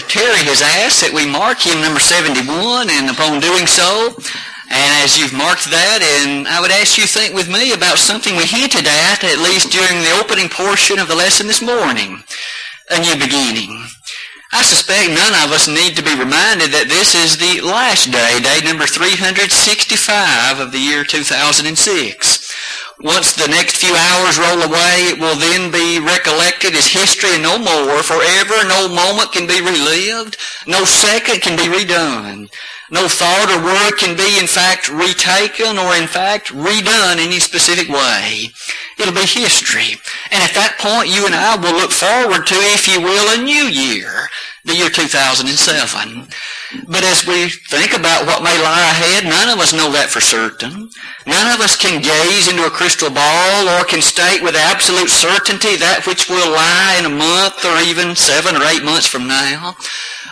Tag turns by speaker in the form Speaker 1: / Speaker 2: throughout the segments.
Speaker 1: Terry has asked that we mark him number 71, and upon doing so, and as you've marked that, and I would ask you to think with me about something we hinted at, at least during the opening portion of the lesson this morning. A new beginning. I suspect none of us need to be reminded that this is the last day, day number 365 of the year 2006. Once the next few hours roll away, it will then be recollected as history and no more. Forever, no moment can be relived. No second can be redone. No thought or word can be in fact retaken or in fact redone in any specific way. It'll be history. And at that point, you and I will look forward to, if you will, a new year, the year 2007. But as we think about what may lie ahead, none of us know that for certain. None of us can gaze into a crystal ball or can state with absolute certainty that which will lie in a month or even seven or eight months from now.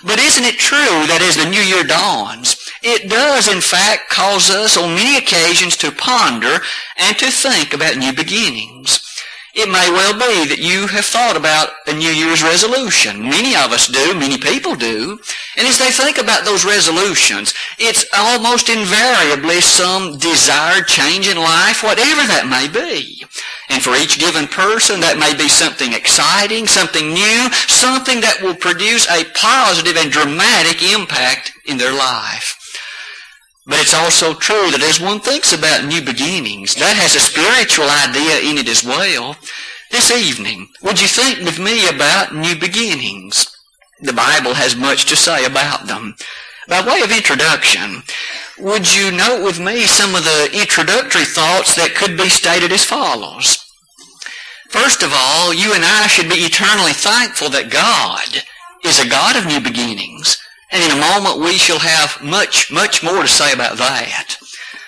Speaker 1: But isn't it true that as the new year dawns, it does in fact cause us on many occasions to ponder and to think about new beginnings? It may well be that you have thought about a New Year's resolution. Many of us do, many people do. And as they think about those resolutions, it's almost invariably some desired change in life, whatever that may be. And for each given person, that may be something exciting, something new, something that will produce a positive and dramatic impact in their life. But it's also true that as one thinks about new beginnings, that has a spiritual idea in it as well. This evening, would you think with me about new beginnings? The Bible has much to say about them. By way of introduction, would you note with me some of the introductory thoughts that could be stated as follows? First of all, you and I should be eternally thankful that God is a God of new beginnings. And in a moment we shall have much, much more to say about that.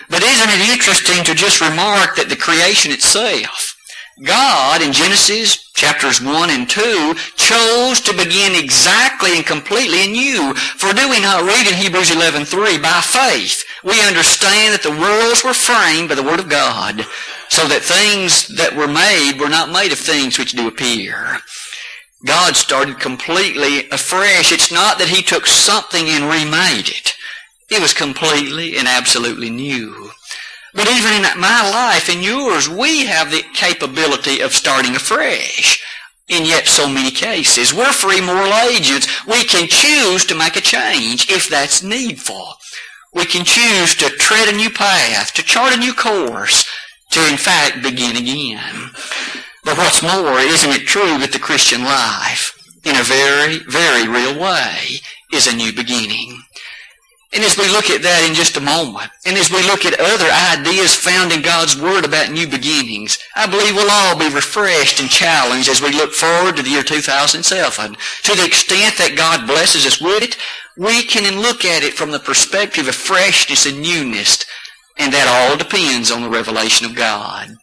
Speaker 1: But isn't it interesting to just remark that the creation itself, God in Genesis chapters 1 and 2 chose to begin exactly and completely anew. For do we not read in Hebrews 11.3, by faith we understand that the worlds were framed by the Word of God, so that things that were made were not made of things which do appear. God started completely afresh. It's not that He took something and remade it. It was completely and absolutely new. But even in my life and yours, we have the capability of starting afresh. In yet so many cases, we're free moral agents. We can choose to make a change if that's needful. We can choose to tread a new path, to chart a new course, to in fact begin again. But what's more, isn't it true that the Christian life, in a very, very real way, is a new beginning? And as we look at that in just a moment, and as we look at other ideas found in God's Word about new beginnings, I believe we'll all be refreshed and challenged as we look forward to the year 2007. To the extent that God blesses us with it, we can look at it from the perspective of freshness and newness, and that all depends on the revelation of God.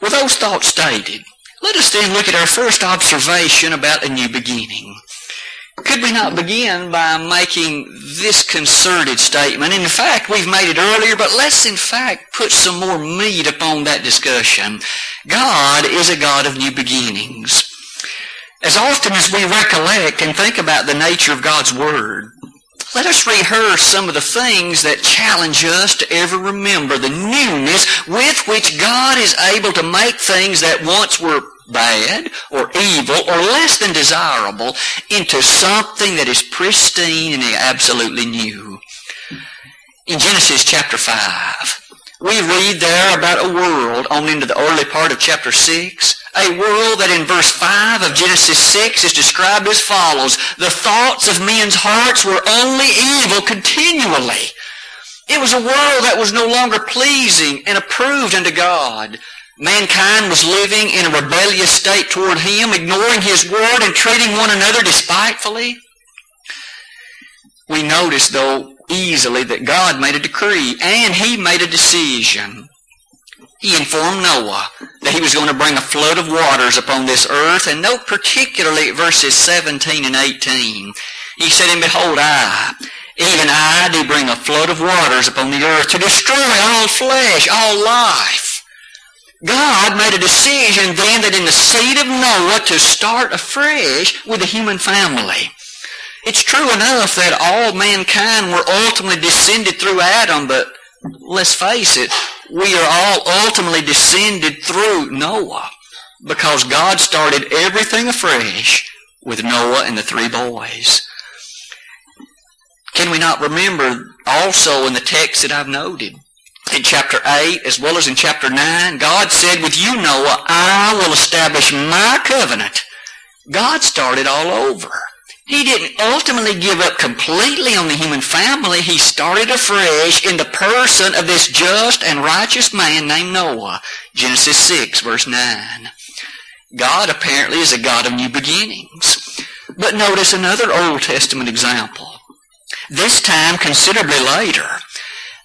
Speaker 1: With those thoughts stated, let us then look at our first observation about a new beginning. Could we not begin by making this concerted statement? In fact, we've made it earlier, but let's in fact put some more meat upon that discussion. God is a God of new beginnings. As often as we recollect and think about the nature of God's Word, let us rehearse some of the things that challenge us to ever remember the newness with which God is able to make things that once were bad or evil or less than desirable into something that is pristine and absolutely new. In Genesis chapter 5, we read there about a world on into the early part of chapter 6 a world that in verse 5 of Genesis 6 is described as follows. The thoughts of men's hearts were only evil continually. It was a world that was no longer pleasing and approved unto God. Mankind was living in a rebellious state toward Him, ignoring His word and treating one another despitefully. We notice, though, easily that God made a decree and He made a decision he informed Noah that he was going to bring a flood of waters upon this earth. And note particularly verses 17 and 18. He said, And behold, I, even I, do bring a flood of waters upon the earth to destroy all flesh, all life. God made a decision then that in the seed of Noah to start afresh with the human family. It's true enough that all mankind were ultimately descended through Adam, but let's face it, we are all ultimately descended through Noah because God started everything afresh with Noah and the three boys. Can we not remember also in the text that I've noted? In chapter 8 as well as in chapter 9, God said, with you, Noah, I will establish my covenant. God started all over. He didn't ultimately give up completely on the human family. He started afresh in the person of this just and righteous man named Noah. Genesis 6 verse 9. God apparently is a God of new beginnings. But notice another Old Testament example. This time considerably later.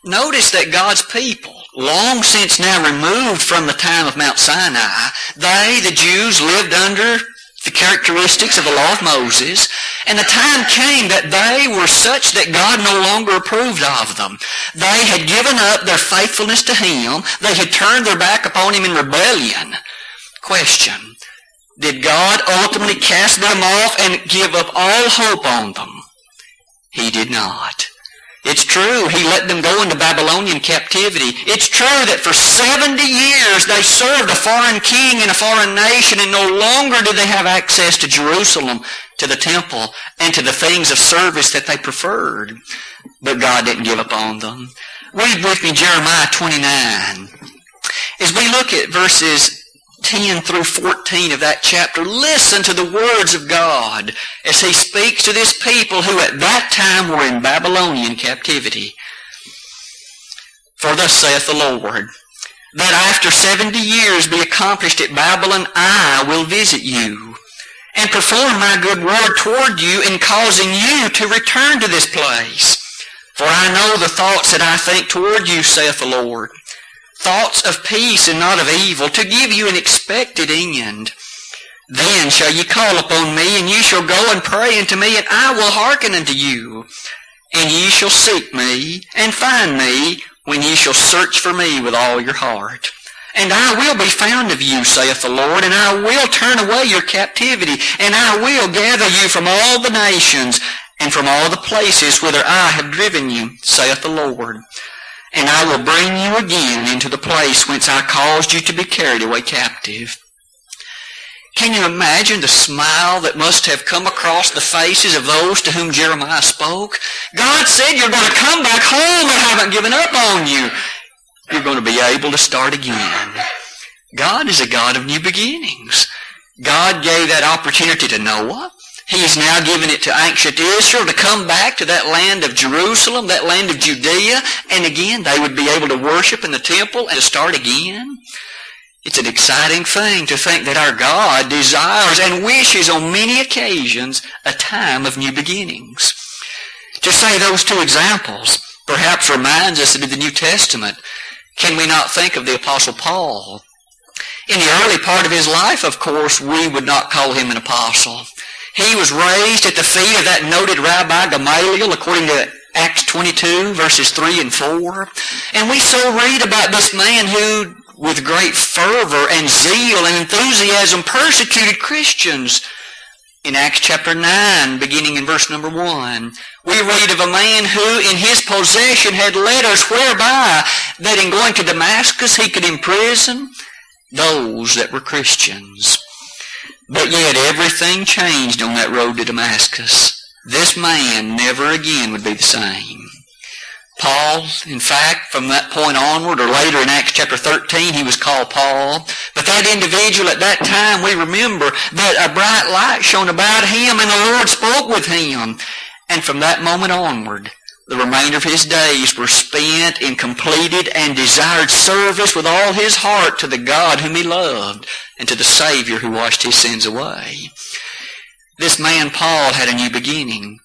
Speaker 1: Notice that God's people, long since now removed from the time of Mount Sinai, they, the Jews, lived under the characteristics of the law of Moses, and the time came that they were such that God no longer approved of them. They had given up their faithfulness to Him. They had turned their back upon Him in rebellion. Question. Did God ultimately cast them off and give up all hope on them? He did not. It's true, he let them go into Babylonian captivity. It's true that for 70 years they served a foreign king in a foreign nation and no longer did they have access to Jerusalem, to the temple, and to the things of service that they preferred. But God didn't give up on them. Read with me Jeremiah 29. As we look at verses 10 through 14 of that chapter, listen to the words of God as he speaks to this people who at that time were in Babylonian captivity. For thus saith the Lord, that after 70 years be accomplished at Babylon, I will visit you and perform my good word toward you in causing you to return to this place. For I know the thoughts that I think toward you, saith the Lord, thoughts of peace and not of evil, to give you an expected end. Then shall ye call upon me, and ye shall go and pray unto me, and I will hearken unto you. And ye shall seek me, and find me, when ye shall search for me with all your heart. And I will be found of you, saith the Lord, and I will turn away your captivity, and I will gather you from all the nations, and from all the places whither I have driven you, saith the Lord and I will bring you again into the place whence I caused you to be carried away captive. Can you imagine the smile that must have come across the faces of those to whom Jeremiah spoke? God said you're going to come back home. I haven't given up on you. You're going to be able to start again. God is a God of new beginnings. God gave that opportunity to Noah. He's now given it to ancient Israel to come back to that land of Jerusalem, that land of Judea, and again they would be able to worship in the temple and to start again. It's an exciting thing to think that our God desires and wishes on many occasions a time of new beginnings. To say those two examples perhaps reminds us that in the New Testament, can we not think of the Apostle Paul? In the early part of his life, of course, we would not call him an apostle. He was raised at the feet of that noted Rabbi Gamaliel according to Acts 22 verses 3 and 4. And we so read about this man who with great fervor and zeal and enthusiasm persecuted Christians. In Acts chapter 9, beginning in verse number 1, we read of a man who in his possession had letters whereby that in going to Damascus he could imprison those that were Christians. But yet everything changed on that road to Damascus. This man never again would be the same. Paul, in fact, from that point onward, or later in Acts chapter 13, he was called Paul. But that individual at that time, we remember that a bright light shone about him and the Lord spoke with him. And from that moment onward, the remainder of his days were spent in completed and desired service with all his heart to the God whom he loved and to the Savior who washed his sins away. This man Paul had a new beginning.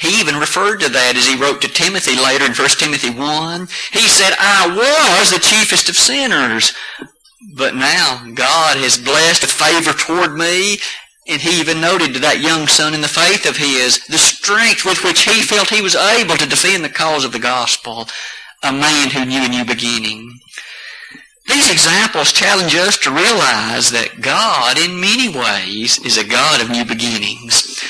Speaker 1: He even referred to that as he wrote to Timothy later in 1 Timothy 1. He said, I was the chiefest of sinners, but now God has blessed a favor toward me and he even noted to that young son in the faith of his the strength with which he felt he was able to defend the cause of the gospel. A man who knew a new beginning. These examples challenge us to realize that God, in many ways, is a God of new beginnings.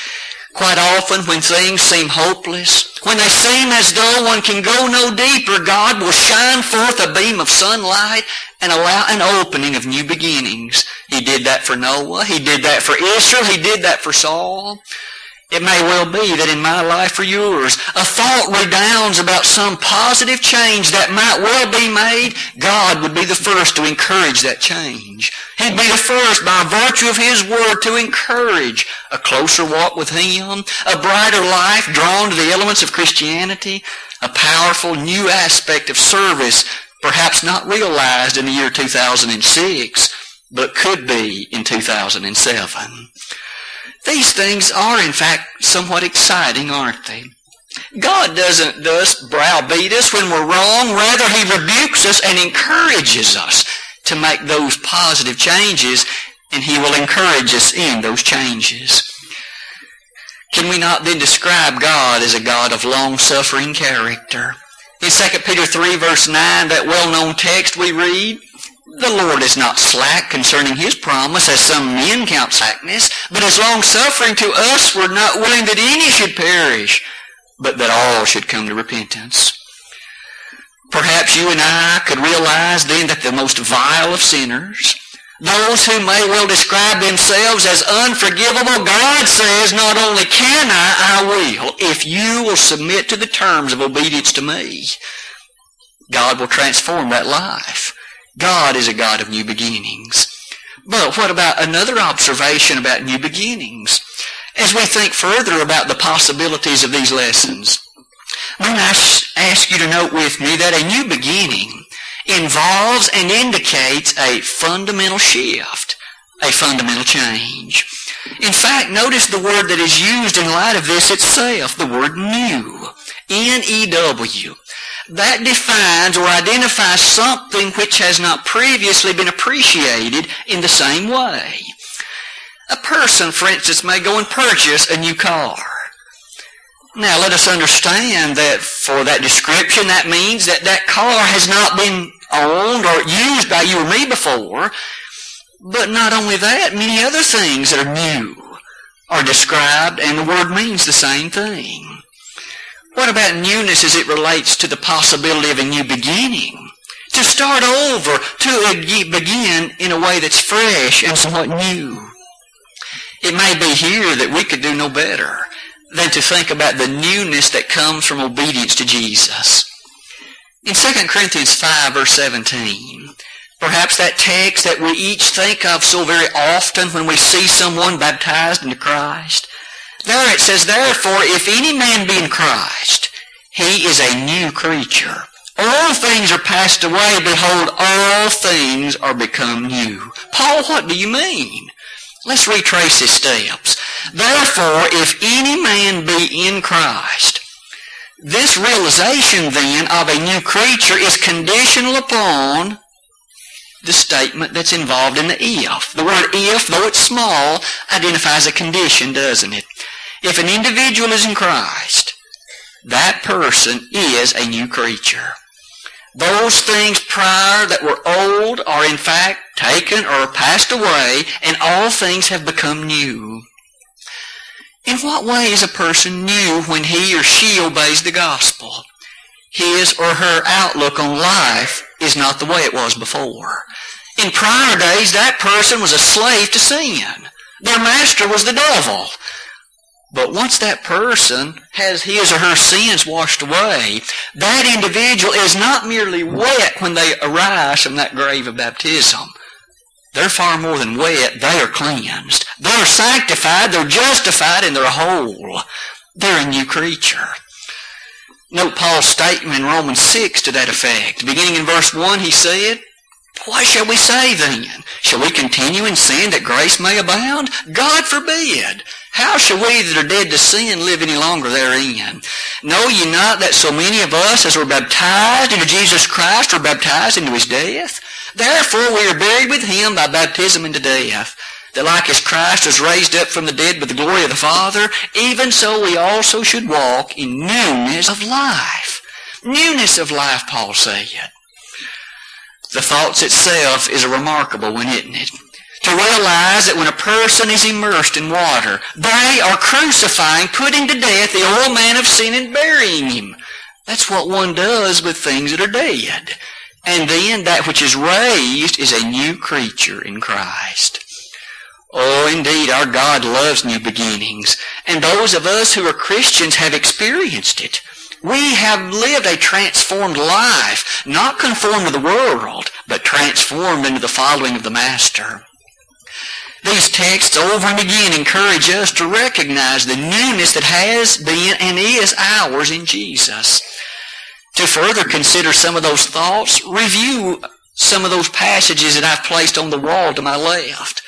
Speaker 1: Quite often when things seem hopeless, when they seem as though one can go no deeper, God will shine forth a beam of sunlight and allow an opening of new beginnings. He did that for Noah. He did that for Israel. He did that for Saul. It may well be that in my life or yours, a thought redounds about some positive change that might well be made. God would be the first to encourage that change. He'd be the first by virtue of His Word to encourage a closer walk with Him, a brighter life drawn to the elements of Christianity, a powerful new aspect of service perhaps not realized in the year 2006, but could be in 2007. These things are, in fact, somewhat exciting, aren't they? God doesn't thus browbeat us when we're wrong. Rather, He rebukes us and encourages us to make those positive changes, and He will encourage us in those changes. Can we not then describe God as a God of long-suffering character? In 2 Peter 3 verse 9, that well-known text we read, the Lord is not slack concerning his promise, as some men count slackness, but is long-suffering to us, we're not willing that any should perish, but that all should come to repentance. Perhaps you and I could realize then that the most vile of sinners, those who may well describe themselves as unforgivable, God says, not only can I, I will, if you will submit to the terms of obedience to me. God will transform that life. God is a God of new beginnings. But what about another observation about new beginnings? As we think further about the possibilities of these lessons, may I ask you to note with me that a new beginning involves and indicates a fundamental shift, a fundamental change. In fact, notice the word that is used in light of this itself, the word new. N-E-W that defines or identifies something which has not previously been appreciated in the same way. A person, for instance, may go and purchase a new car. Now let us understand that for that description, that means that that car has not been owned or used by you or me before. But not only that, many other things that are new are described and the word means the same thing. What about newness as it relates to the possibility of a new beginning? To start over, to begin in a way that's fresh and somewhat new. It may be here that we could do no better than to think about the newness that comes from obedience to Jesus. In 2 Corinthians 5 verse 17, perhaps that text that we each think of so very often when we see someone baptized into Christ, there it says, Therefore, if any man be in Christ, he is a new creature. All things are passed away. Behold, all things are become new. Paul, what do you mean? Let's retrace his steps. Therefore, if any man be in Christ, this realization then of a new creature is conditional upon the statement that's involved in the if. The word if, though it's small, identifies a condition, doesn't it? If an individual is in Christ, that person is a new creature. Those things prior that were old are in fact taken or passed away, and all things have become new. In what way is a person new when he or she obeys the gospel? His or her outlook on life is not the way it was before. In prior days, that person was a slave to sin. Their master was the devil. But once that person has his or her sins washed away, that individual is not merely wet when they arise from that grave of baptism. They're far more than wet. They are cleansed. They're sanctified. They're justified and they're whole. They're a new creature. Note Paul's statement in Romans 6 to that effect. Beginning in verse 1, he said, What shall we say then? Shall we continue in sin that grace may abound? God forbid. How shall we that are dead to sin live any longer therein? Know ye not that so many of us as were baptized into Jesus Christ were baptized into his death? Therefore we are buried with him by baptism into death, that like as Christ was raised up from the dead by the glory of the Father, even so we also should walk in newness of life. Newness of life, Paul said. The thoughts itself is a remarkable one, isn't it? To realize that when a person is immersed in water, they are crucifying, putting to death the old man of sin and burying him. That's what one does with things that are dead. And then that which is raised is a new creature in Christ. Oh, indeed, our God loves new beginnings. And those of us who are Christians have experienced it. We have lived a transformed life, not conformed to the world, but transformed into the following of the Master. These texts over and again encourage us to recognize the newness that has been and is ours in Jesus. To further consider some of those thoughts, review some of those passages that I've placed on the wall to my left.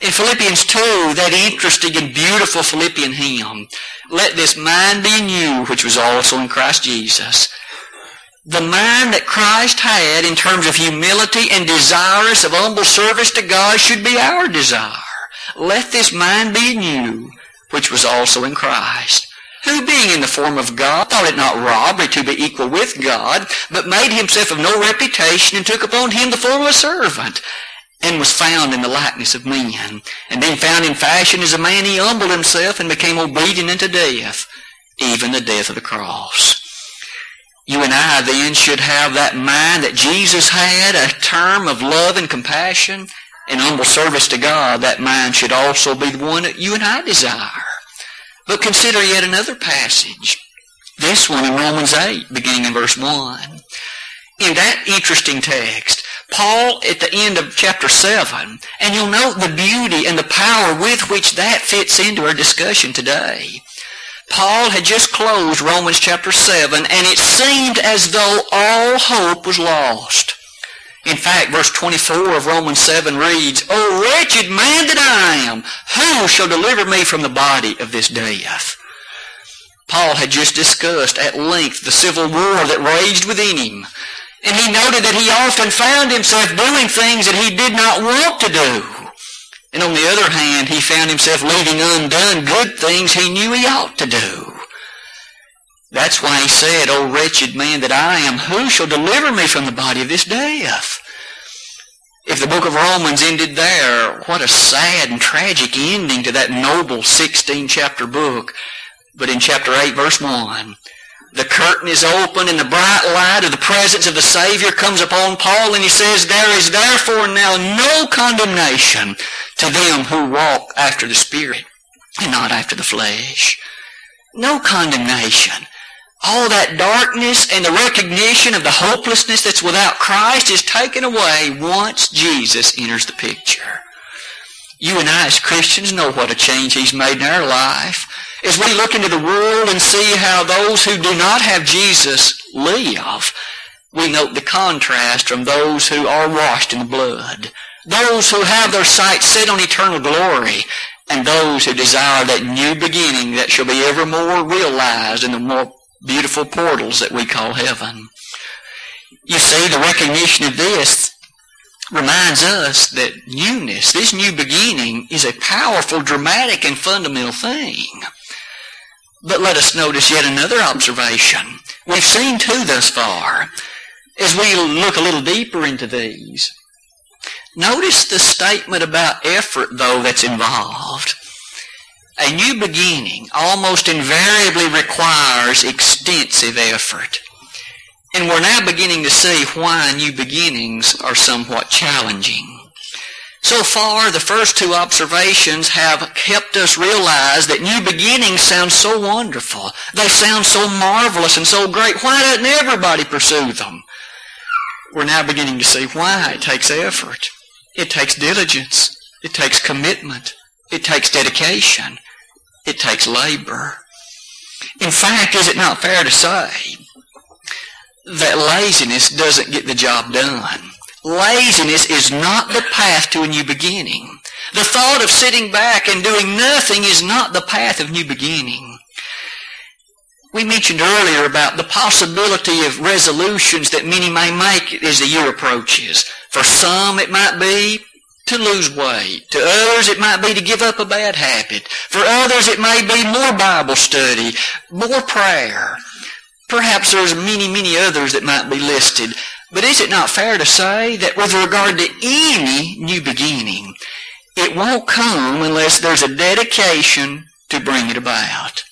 Speaker 1: In Philippians 2, that interesting and beautiful Philippian hymn, Let this mind be in you, which was also in Christ Jesus. The mind that Christ had in terms of humility and desirous of humble service to God should be our desire. Let this mind be in you, which was also in Christ who being in the form of God thought it not robbery to be equal with God, but made himself of no reputation and took upon him the form of a servant, and was found in the likeness of men. And being found in fashion as a man, he humbled himself and became obedient unto death, even the death of the cross. You and I then should have that mind that Jesus had, a term of love and compassion and humble service to God. That mind should also be the one that you and I desire. But consider yet another passage. This one in Romans 8, beginning in verse 1. In that interesting text, Paul at the end of chapter 7, and you'll note the beauty and the power with which that fits into our discussion today. Paul had just closed Romans chapter 7, and it seemed as though all hope was lost. In fact, verse 24 of Romans 7 reads, O wretched man that I am, who shall deliver me from the body of this death? Paul had just discussed at length the civil war that raged within him. And he noted that he often found himself doing things that he did not want to do. And on the other hand, he found himself leaving undone good things he knew he ought to do. That's why he said, O wretched man that I am, who shall deliver me from the body of this death? If the book of Romans ended there, what a sad and tragic ending to that noble 16 chapter book. But in chapter 8 verse 1, the curtain is open and the bright light of the presence of the Savior comes upon Paul and he says, There is therefore now no condemnation to them who walk after the Spirit and not after the flesh. No condemnation all that darkness and the recognition of the hopelessness that's without Christ is taken away once Jesus enters the picture. You and I as Christians know what a change He's made in our life. As we look into the world and see how those who do not have Jesus live, we note the contrast from those who are washed in the blood. Those who have their sights set on eternal glory and those who desire that new beginning that shall be ever more realized in the more beautiful portals that we call heaven. You see, the recognition of this reminds us that newness, this new beginning, is a powerful, dramatic, and fundamental thing. But let us notice yet another observation. We've seen two thus far. As we look a little deeper into these, notice the statement about effort, though, that's involved. A new beginning almost invariably requires extensive effort. And we're now beginning to see why new beginnings are somewhat challenging. So far, the first two observations have helped us realize that new beginnings sound so wonderful. They sound so marvelous and so great. Why doesn't everybody pursue them? We're now beginning to see why it takes effort. It takes diligence. It takes commitment. It takes dedication. It takes labor. In fact, is it not fair to say that laziness doesn't get the job done? Laziness is not the path to a new beginning. The thought of sitting back and doing nothing is not the path of new beginning. We mentioned earlier about the possibility of resolutions that many may make as the year approaches. For some, it might be to lose weight. To others, it might be to give up a bad habit. For others, it may be more Bible study, more prayer. Perhaps there's many, many others that might be listed. But is it not fair to say that with regard to any new beginning, it won't come unless there's a dedication to bring it about.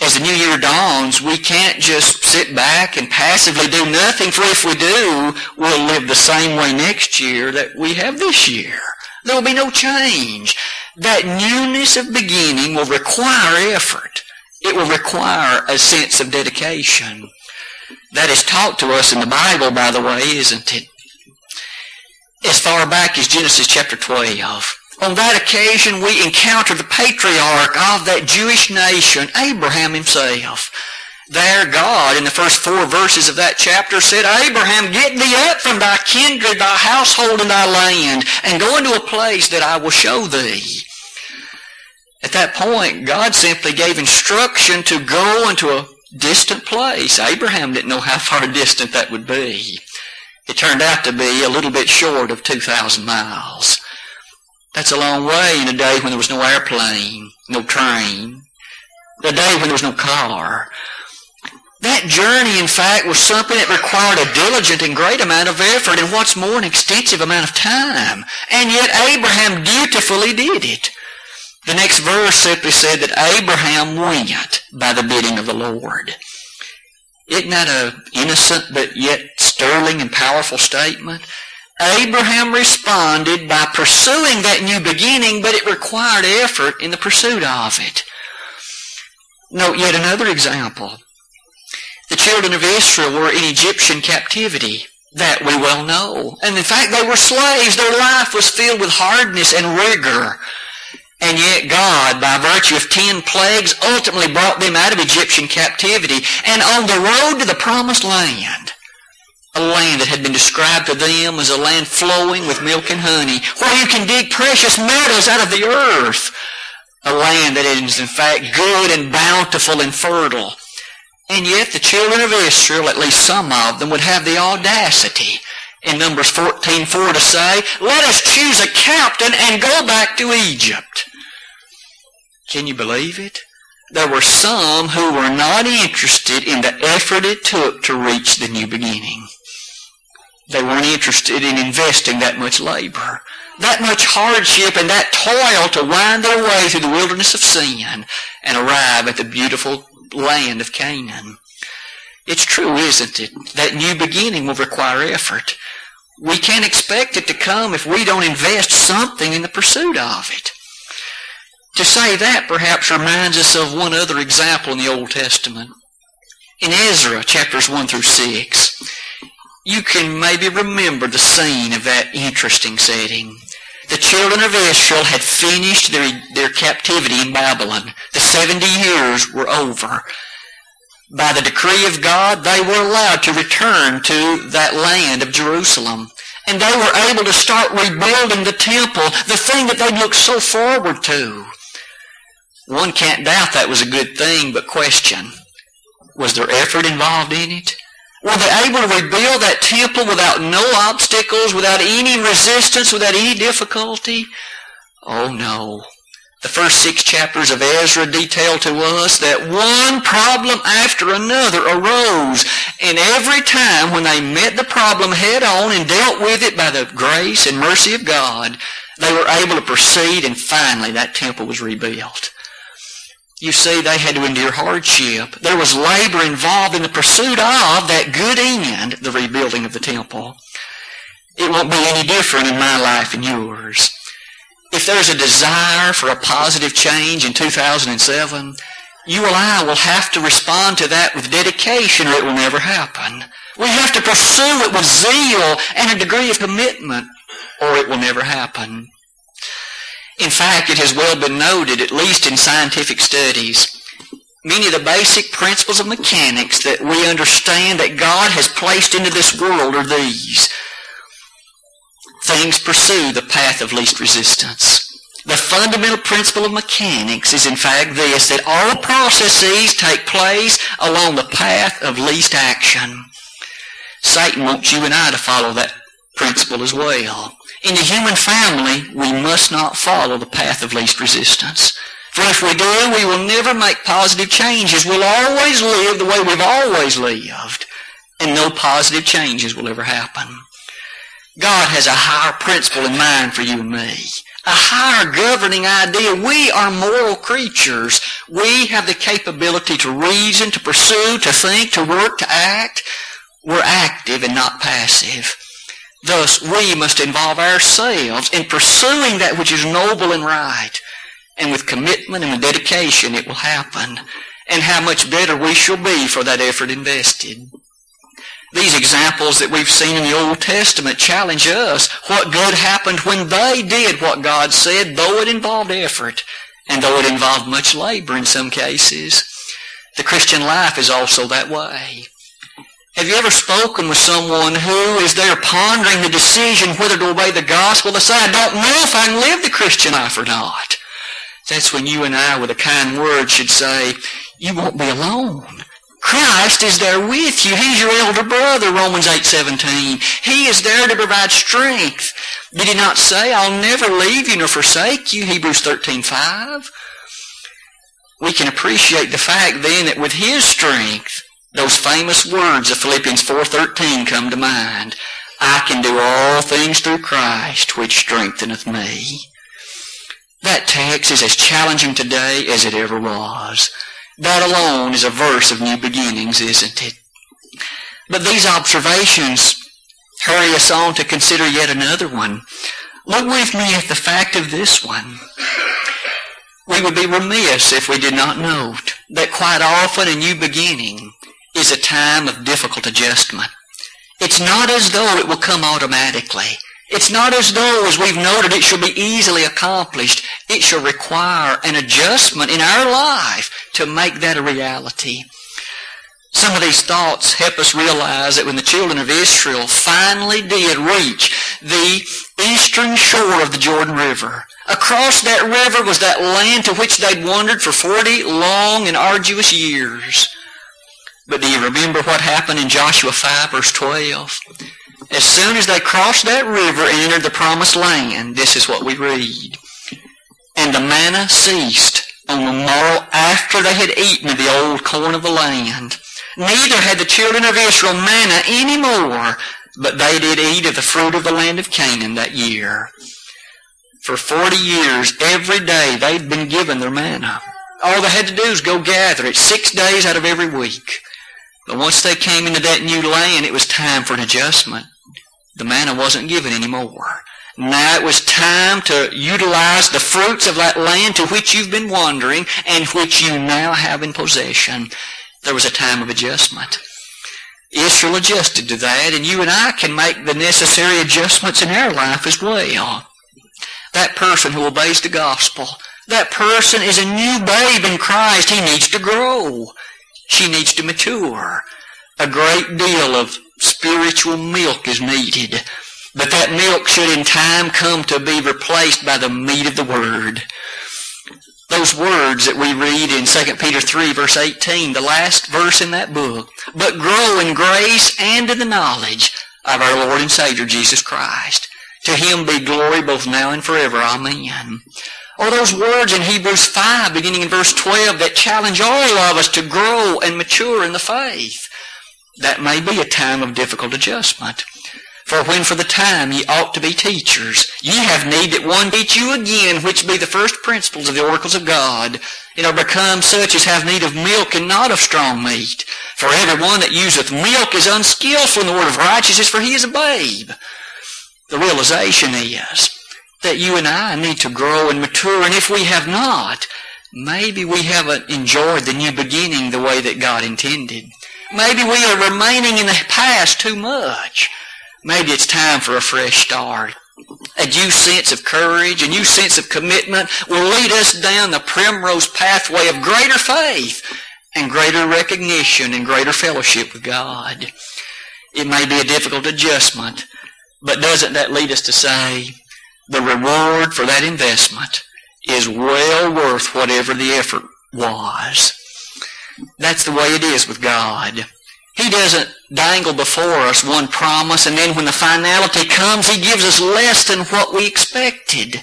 Speaker 1: As the new year dawns, we can't just sit back and passively do nothing, for if we do, we'll live the same way next year that we have this year. There will be no change. That newness of beginning will require effort. It will require a sense of dedication. That is taught to us in the Bible, by the way, isn't it? As far back as Genesis chapter 12. On that occasion, we encounter the patriarch of that Jewish nation, Abraham himself. There, God, in the first four verses of that chapter, said, Abraham, get thee up from thy kindred, thy household, and thy land, and go into a place that I will show thee. At that point, God simply gave instruction to go into a distant place. Abraham didn't know how far distant that would be. It turned out to be a little bit short of 2,000 miles. That's a long way in a day when there was no airplane, no train, the day when there was no car. That journey, in fact, was something that required a diligent and great amount of effort and what's more, an extensive amount of time. And yet Abraham dutifully did it. The next verse simply said that Abraham went by the bidding of the Lord. Isn't that an innocent but yet sterling and powerful statement? Abraham responded by pursuing that new beginning, but it required effort in the pursuit of it. Note yet another example. The children of Israel were in Egyptian captivity. That we well know. And in fact, they were slaves. Their life was filled with hardness and rigor. And yet God, by virtue of ten plagues, ultimately brought them out of Egyptian captivity and on the road to the promised land a land that had been described to them as a land flowing with milk and honey, where you can dig precious metals out of the earth. A land that is in fact good and bountiful and fertile. And yet the children of Israel, at least some of them, would have the audacity in Numbers 14.4 to say, let us choose a captain and go back to Egypt. Can you believe it? There were some who were not interested in the effort it took to reach the new beginning. They weren't interested in investing that much labor, that much hardship, and that toil to wind their way through the wilderness of sin and arrive at the beautiful land of Canaan. It's true, isn't it? That new beginning will require effort. We can't expect it to come if we don't invest something in the pursuit of it. To say that perhaps reminds us of one other example in the Old Testament. In Ezra, chapters 1 through 6, you can maybe remember the scene of that interesting setting. The children of Israel had finished their, their captivity in Babylon. The 70 years were over. By the decree of God, they were allowed to return to that land of Jerusalem. And they were able to start rebuilding the temple, the thing that they'd looked so forward to. One can't doubt that was a good thing, but question, was there effort involved in it? Were they able to rebuild that temple without no obstacles, without any resistance, without any difficulty? Oh no. The first six chapters of Ezra detail to us that one problem after another arose, and every time when they met the problem head on and dealt with it by the grace and mercy of God, they were able to proceed and finally that temple was rebuilt. You see, they had to endure hardship. There was labor involved in the pursuit of that good end, the rebuilding of the temple. It won't be any different in my life and yours. If there's a desire for a positive change in 2007, you and I will have to respond to that with dedication or it will never happen. We have to pursue it with zeal and a degree of commitment or it will never happen. In fact, it has well been noted, at least in scientific studies, many of the basic principles of mechanics that we understand that God has placed into this world are these. Things pursue the path of least resistance. The fundamental principle of mechanics is in fact this, that all processes take place along the path of least action. Satan wants you and I to follow that principle as well. In the human family, we must not follow the path of least resistance. For if we do, we will never make positive changes. We'll always live the way we've always lived, and no positive changes will ever happen. God has a higher principle in mind for you and me. a higher governing idea. We are moral creatures. We have the capability to reason, to pursue, to think, to work, to act. We're active and not passive. Thus, we must involve ourselves in pursuing that which is noble and right. And with commitment and with dedication, it will happen. And how much better we shall be for that effort invested. These examples that we've seen in the Old Testament challenge us. What good happened when they did what God said, though it involved effort, and though it involved much labor in some cases? The Christian life is also that way. Have you ever spoken with someone who is there pondering the decision whether to obey the gospel? They say, I don't know if I can live the Christian life or not. That's when you and I, with a kind word, should say, you won't be alone. Christ is there with you. He's your elder brother, Romans 8:17. He is there to provide strength. Did he not say, I'll never leave you nor forsake you, Hebrews 13:5? We can appreciate the fact then that with his strength, those famous words of Philippians 4:13 come to mind. I can do all things through Christ which strengtheneth me. That text is as challenging today as it ever was. That alone is a verse of new beginnings, isn't it? But these observations hurry us on to consider yet another one. Look with me at the fact of this one. We would be remiss if we did not note that quite often a new beginning is a time of difficult adjustment. It's not as though it will come automatically. It's not as though, as we've noted, it shall be easily accomplished. It shall require an adjustment in our life to make that a reality. Some of these thoughts help us realize that when the children of Israel finally did reach the eastern shore of the Jordan River, across that river was that land to which they'd wandered for 40 long and arduous years. But do you remember what happened in Joshua 5 verse 12? As soon as they crossed that river and entered the promised land, this is what we read. And the manna ceased on the morrow after they had eaten of the old corn of the land. Neither had the children of Israel manna any more, but they did eat of the fruit of the land of Canaan that year. For forty years, every day, they'd been given their manna. All they had to do was go gather it six days out of every week. But once they came into that new land, it was time for an adjustment. The manna wasn't given anymore. Now it was time to utilize the fruits of that land to which you've been wandering and which you now have in possession. There was a time of adjustment. Israel adjusted to that, and you and I can make the necessary adjustments in our life as well. That person who obeys the gospel, that person is a new babe in Christ. He needs to grow. She needs to mature. A great deal of spiritual milk is needed. But that milk should in time come to be replaced by the meat of the Word. Those words that we read in 2 Peter 3 verse 18, the last verse in that book. But grow in grace and in the knowledge of our Lord and Savior Jesus Christ. To Him be glory both now and forever. Amen. Or those words in Hebrews 5, beginning in verse 12, that challenge all of us to grow and mature in the faith. That may be a time of difficult adjustment. For when for the time ye ought to be teachers, ye have need that one teach you again, which be the first principles of the oracles of God, and are become such as have need of milk and not of strong meat. For every one that useth milk is unskillful in the word of righteousness, for he is a babe. The realization is that you and I need to grow and mature, and if we have not, maybe we haven't enjoyed the new beginning the way that God intended. Maybe we are remaining in the past too much. Maybe it's time for a fresh start. A new sense of courage, a new sense of commitment will lead us down the primrose pathway of greater faith and greater recognition and greater fellowship with God. It may be a difficult adjustment, but doesn't that lead us to say, the reward for that investment is well worth whatever the effort was. That's the way it is with God. He doesn't dangle before us one promise and then when the finality comes, He gives us less than what we expected.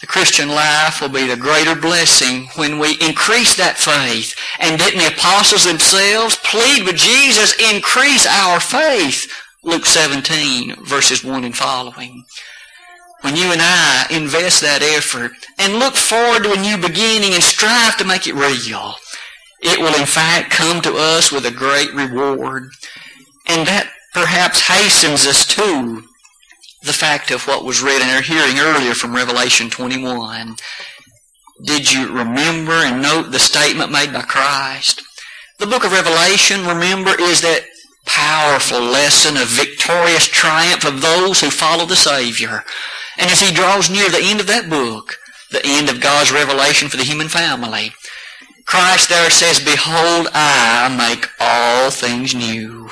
Speaker 1: The Christian life will be the greater blessing when we increase that faith. And didn't the apostles themselves plead with Jesus, increase our faith? Luke 17, verses 1 and following. when you and I invest that effort and look forward to a new beginning and strive to make it real, it will in fact come to us with a great reward. And that perhaps hastens us to the fact of what was read in our hearing earlier from Revelation 21. Did you remember and note the statement made by Christ? The book of Revelation, remember, is that powerful lesson of victorious triumph of those who follow the Savior. And as he draws near the end of that book, the end of God's revelation for the human family, Christ there says, Behold, I make all things new.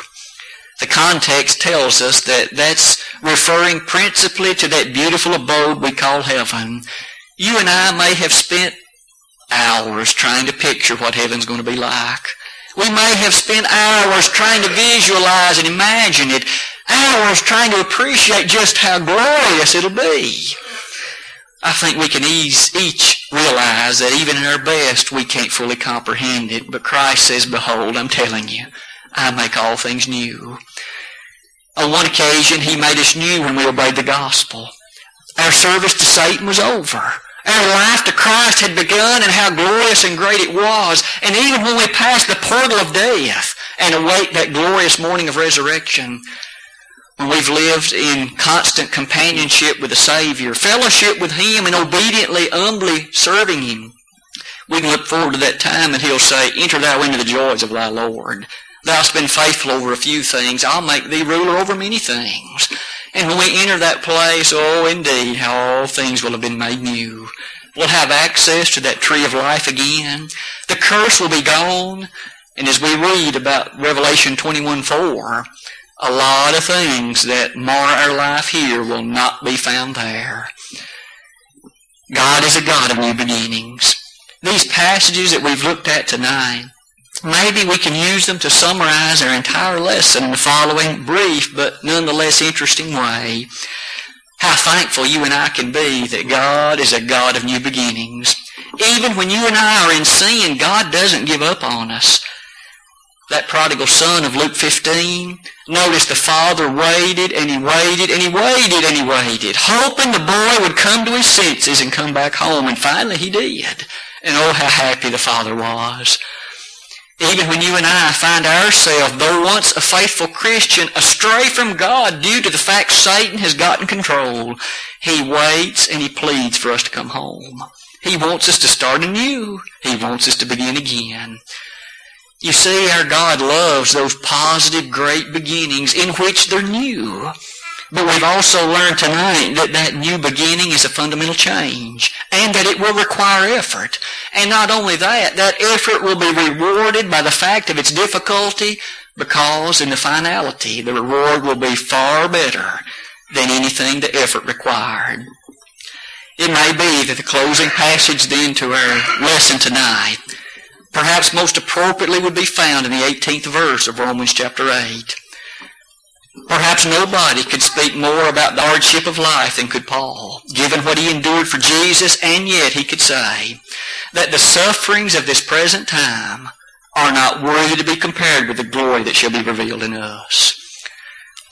Speaker 1: The context tells us that that's referring principally to that beautiful abode we call heaven. You and I may have spent hours trying to picture what heaven's going to be like. We may have spent hours trying to visualize and imagine it, hours trying to appreciate just how glorious it'll be. I think we can ease, each realize that even in our best, we can't fully comprehend it. But Christ says, Behold, I'm telling you, I make all things new. On one occasion, He made us new when we obeyed the gospel. Our service to Satan was over. Our life to Christ had begun and how glorious and great it was. And even when we passed the portal of death and await that glorious morning of resurrection, we've lived in constant companionship with the Savior, fellowship with Him, and obediently, humbly serving Him, we can look forward to that time and He'll say, Enter thou into the joys of thy Lord. Thou hast been faithful over a few things. I'll make thee ruler over many things. And when we enter that place, oh, indeed, how all things will have been made new. We'll have access to that tree of life again. The curse will be gone. And as we read about Revelation 21 4, a lot of things that mar our life here will not be found there. God is a God of new beginnings. These passages that we've looked at tonight, maybe we can use them to summarize our entire lesson in the following brief but nonetheless interesting way. How thankful you and I can be that God is a God of new beginnings. Even when you and I are in sin, God doesn't give up on us that prodigal son of Luke 15. Notice the father waited and he waited and he waited and he waited, hoping the boy would come to his senses and come back home. And finally he did. And oh, how happy the father was. Even when you and I find ourselves, though once a faithful Christian, astray from God due to the fact Satan has gotten control, he waits and he pleads for us to come home. He wants us to start anew. He wants us to begin again. You see, our God loves those positive, great beginnings in which they're new. But we've also learned tonight that that new beginning is a fundamental change and that it will require effort. And not only that, that effort will be rewarded by the fact of its difficulty because in the finality, the reward will be far better than anything the effort required. It may be that the closing passage then to our lesson tonight perhaps most appropriately would be found in the 18th verse of Romans chapter 8. Perhaps nobody could speak more about the hardship of life than could Paul, given what he endured for Jesus, and yet he could say that the sufferings of this present time are not worthy to be compared with the glory that shall be revealed in us.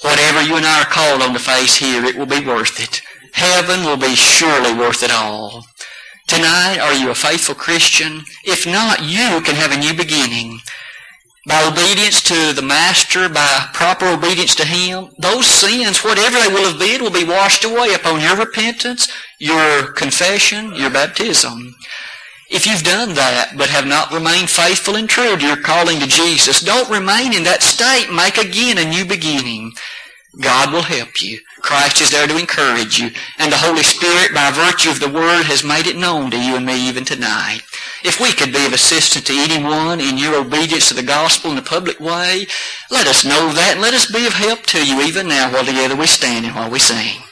Speaker 1: Whatever you and I are called on to face here, it will be worth it. Heaven will be surely worth it all. Tonight, are you a faithful Christian? If not, you can have a new beginning. By obedience to the Master, by proper obedience to Him, those sins, whatever they will have been, will be washed away upon your repentance, your confession, your baptism. If you've done that, but have not remained faithful and true to your calling to Jesus, don't remain in that state. Make again a new beginning. God will help you. Christ is there to encourage you. And the Holy Spirit, by virtue of the Word, has made it known to you and me even tonight. If we could be of assistance to anyone in your obedience to the gospel in the public way, let us know that and let us be of help to you even now while together we stand and while we sing.